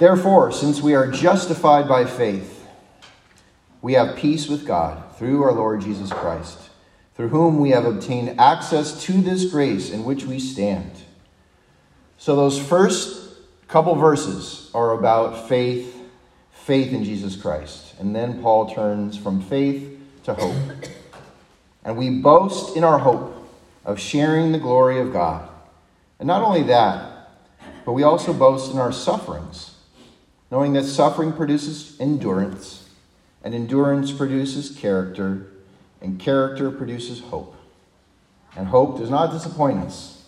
Therefore, since we are justified by faith, we have peace with God through our Lord Jesus Christ, through whom we have obtained access to this grace in which we stand. So, those first couple verses are about faith, faith in Jesus Christ. And then Paul turns from faith to hope. And we boast in our hope of sharing the glory of God. And not only that, but we also boast in our sufferings, knowing that suffering produces endurance, and endurance produces character, and character produces hope. And hope does not disappoint us,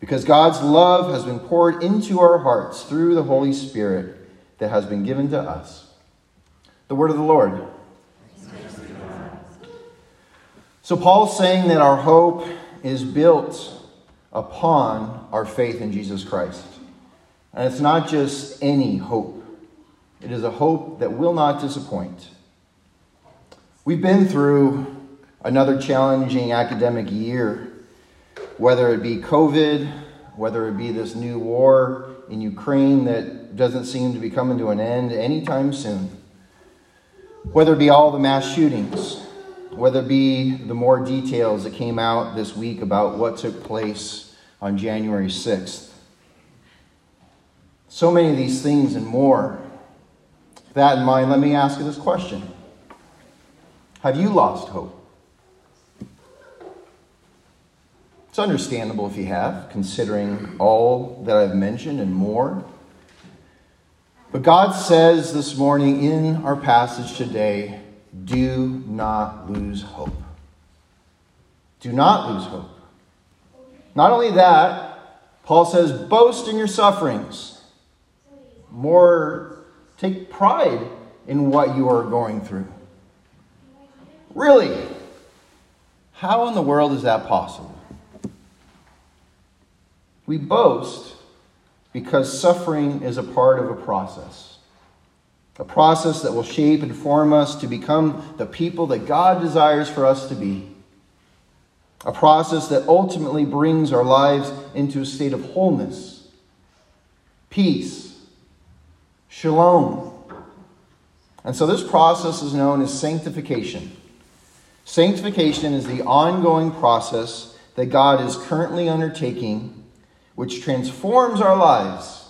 because God's love has been poured into our hearts through the Holy Spirit that has been given to us. The word of the Lord. So, Paul's saying that our hope is built upon our faith in Jesus Christ. And it's not just any hope, it is a hope that will not disappoint. We've been through another challenging academic year, whether it be COVID, whether it be this new war in Ukraine that doesn't seem to be coming to an end anytime soon, whether it be all the mass shootings whether it be the more details that came out this week about what took place on January 6th. So many of these things and more. That in mind, let me ask you this question Have you lost hope? It's understandable if you have, considering all that I've mentioned and more. But God says this morning in our passage today do not lose hope. Do not lose hope. Not only that, Paul says, boast in your sufferings. More, take pride in what you are going through. Really? How in the world is that possible? We boast because suffering is a part of a process a process that will shape and form us to become the people that God desires for us to be. A process that ultimately brings our lives into a state of wholeness, peace, shalom. And so this process is known as sanctification. Sanctification is the ongoing process that God is currently undertaking, which transforms our lives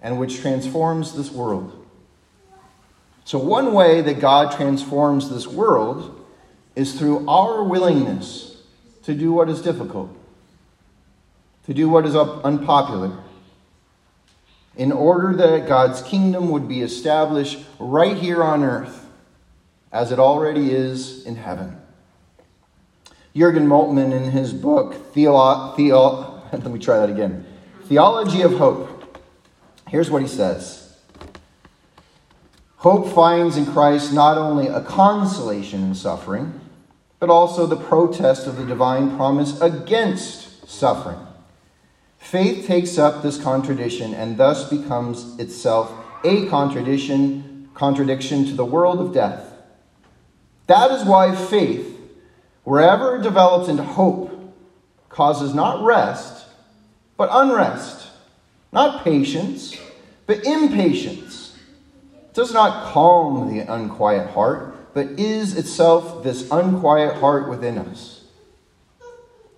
and which transforms this world. So, one way that God transforms this world is through our willingness to do what is difficult, to do what is unpopular, in order that God's kingdom would be established right here on earth as it already is in heaven. Jurgen Moltmann, in his book, Theolo- Theo- let me try that again Theology of Hope, here's what he says. Hope finds in Christ not only a consolation in suffering, but also the protest of the divine promise against suffering. Faith takes up this contradiction and thus becomes itself a contradiction, contradiction to the world of death. That is why faith, wherever it develops into hope, causes not rest, but unrest, not patience, but impatience does not calm the unquiet heart, but is itself this unquiet heart within us.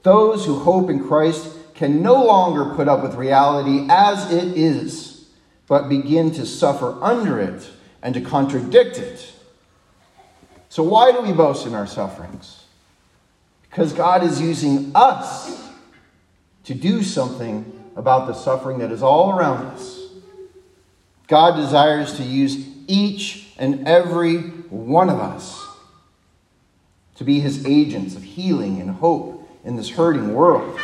Those who hope in Christ can no longer put up with reality as it is, but begin to suffer under it and to contradict it. So, why do we boast in our sufferings? Because God is using us to do something about the suffering that is all around us. God desires to use each and every one of us to be his agents of healing and hope in this hurting world.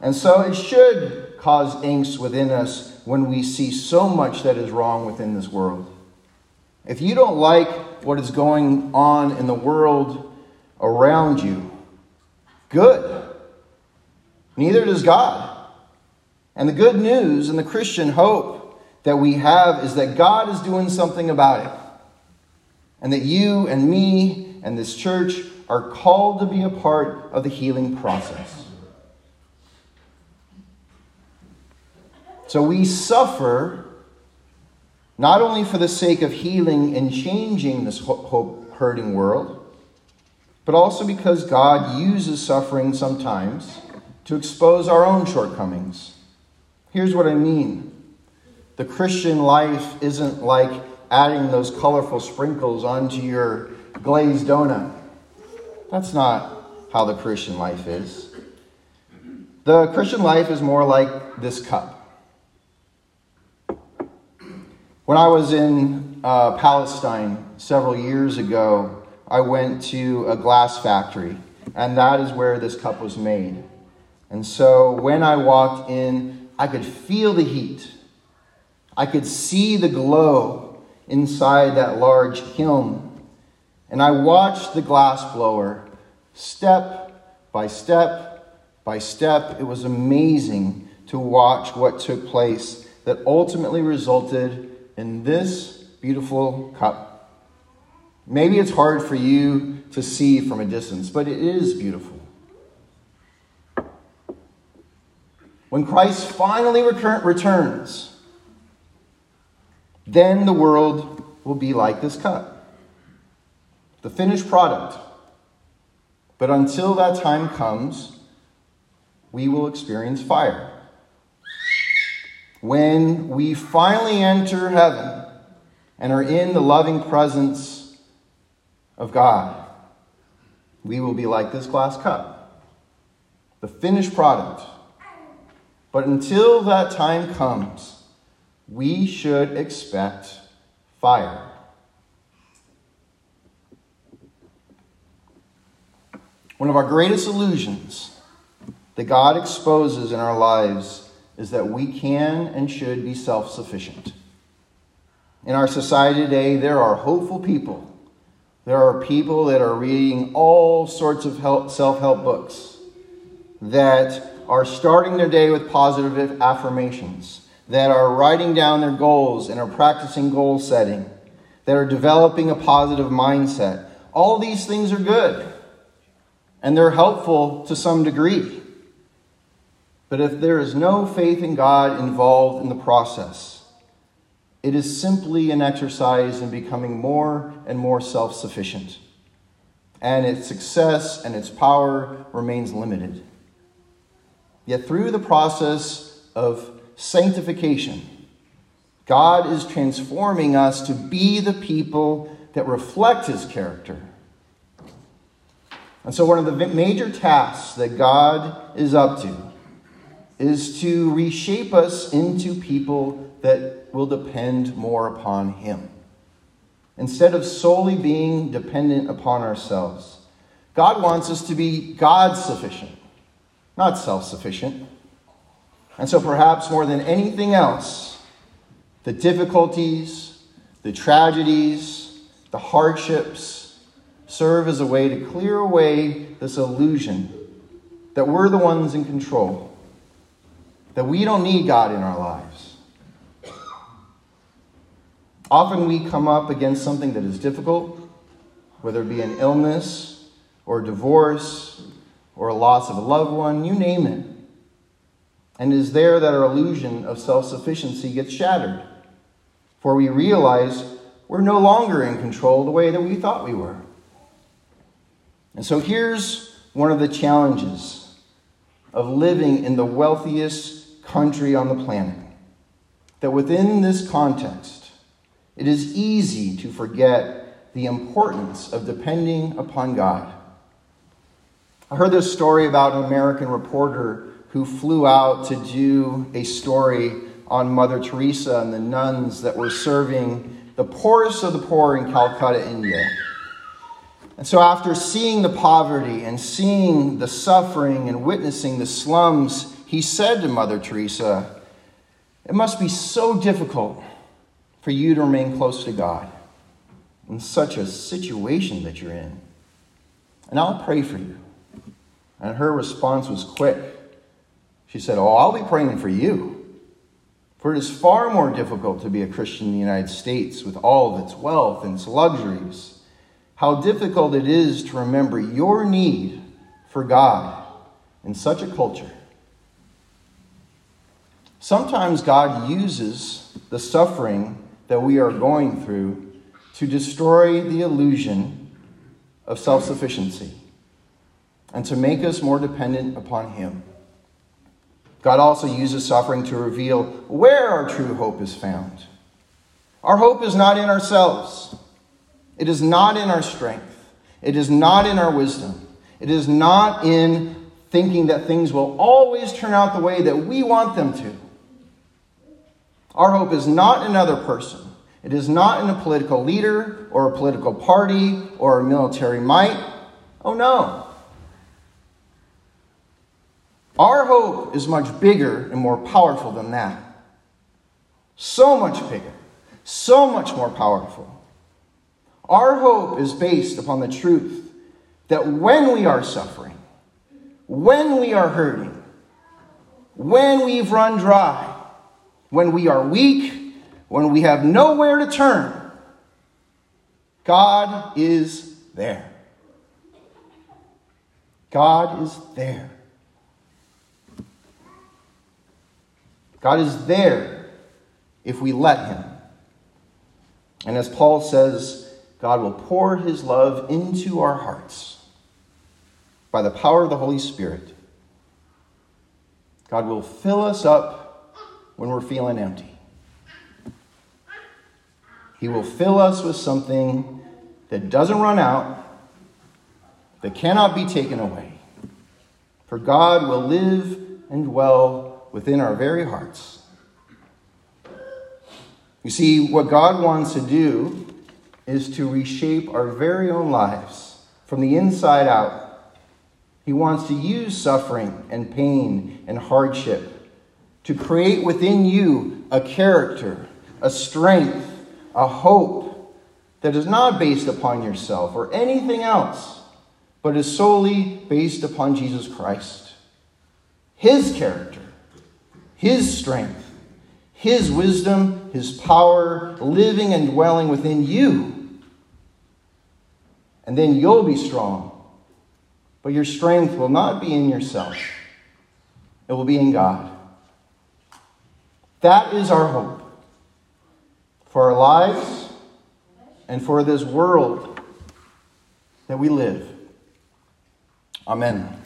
And so it should cause angst within us when we see so much that is wrong within this world. If you don't like what is going on in the world around you, good. Neither does God. And the good news and the Christian hope that we have is that God is doing something about it. And that you and me and this church are called to be a part of the healing process. So we suffer not only for the sake of healing and changing this hurting world, but also because God uses suffering sometimes to expose our own shortcomings. Here's what I mean the Christian life isn't like adding those colorful sprinkles onto your glazed donut. That's not how the Christian life is. The Christian life is more like this cup. When I was in uh, Palestine several years ago, I went to a glass factory, and that is where this cup was made. And so when I walked in, I could feel the heat. I could see the glow inside that large kiln. And I watched the glass blower step by step by step. It was amazing to watch what took place that ultimately resulted in this beautiful cup. Maybe it's hard for you to see from a distance, but it is beautiful. When Christ finally returns, then the world will be like this cup, the finished product. But until that time comes, we will experience fire when we finally enter heaven and are in the loving presence of God, we will be like this glass cup, the finished product. But until that time comes, we should expect fire. One of our greatest illusions that God exposes in our lives is that we can and should be self sufficient. In our society today, there are hopeful people. There are people that are reading all sorts of self help books that are starting their day with positive affirmations, that are writing down their goals and are practicing goal setting, that are developing a positive mindset. All these things are good and they're helpful to some degree. But if there is no faith in God involved in the process, it is simply an exercise in becoming more and more self sufficient. And its success and its power remains limited. Yet through the process of sanctification, God is transforming us to be the people that reflect his character. And so, one of the major tasks that God is up to is to reshape us into people that will depend more upon Him. Instead of solely being dependent upon ourselves, God wants us to be God sufficient, not self sufficient. And so, perhaps more than anything else, the difficulties, the tragedies, the hardships serve as a way to clear away this illusion that we're the ones in control that we don't need God in our lives. Often we come up against something that is difficult, whether it be an illness or a divorce or a loss of a loved one, you name it. And it is there that our illusion of self sufficiency gets shattered, for we realize we're no longer in control the way that we thought we were. And so here's one of the challenges of living in the wealthiest country on the planet. That within this context, it is easy to forget the importance of depending upon God. I heard this story about an American reporter who flew out to do a story on Mother Teresa and the nuns that were serving the poorest of the poor in Calcutta, India. And so, after seeing the poverty and seeing the suffering and witnessing the slums he said to Mother Teresa, It must be so difficult for you to remain close to God in such a situation that you're in. And I'll pray for you. And her response was quick. She said, Oh, I'll be praying for you. For it is far more difficult to be a Christian in the United States with all of its wealth and its luxuries. How difficult it is to remember your need for God in such a culture. Sometimes God uses the suffering that we are going through to destroy the illusion of self sufficiency and to make us more dependent upon Him. God also uses suffering to reveal where our true hope is found. Our hope is not in ourselves, it is not in our strength, it is not in our wisdom, it is not in thinking that things will always turn out the way that we want them to. Our hope is not another person. It is not in a political leader or a political party or a military might. Oh no. Our hope is much bigger and more powerful than that. So much bigger, so much more powerful. Our hope is based upon the truth that when we are suffering, when we are hurting, when we've run dry, when we are weak, when we have nowhere to turn, God is there. God is there. God is there if we let Him. And as Paul says, God will pour His love into our hearts by the power of the Holy Spirit. God will fill us up when we're feeling empty. He will fill us with something that doesn't run out, that cannot be taken away. For God will live and dwell within our very hearts. You see, what God wants to do is to reshape our very own lives from the inside out he wants to use suffering and pain and hardship to create within you a character, a strength, a hope that is not based upon yourself or anything else, but is solely based upon Jesus Christ. His character, His strength, His wisdom, His power living and dwelling within you. And then you'll be strong but your strength will not be in yourself, it will be in God. That is our hope for our lives and for this world that we live. Amen.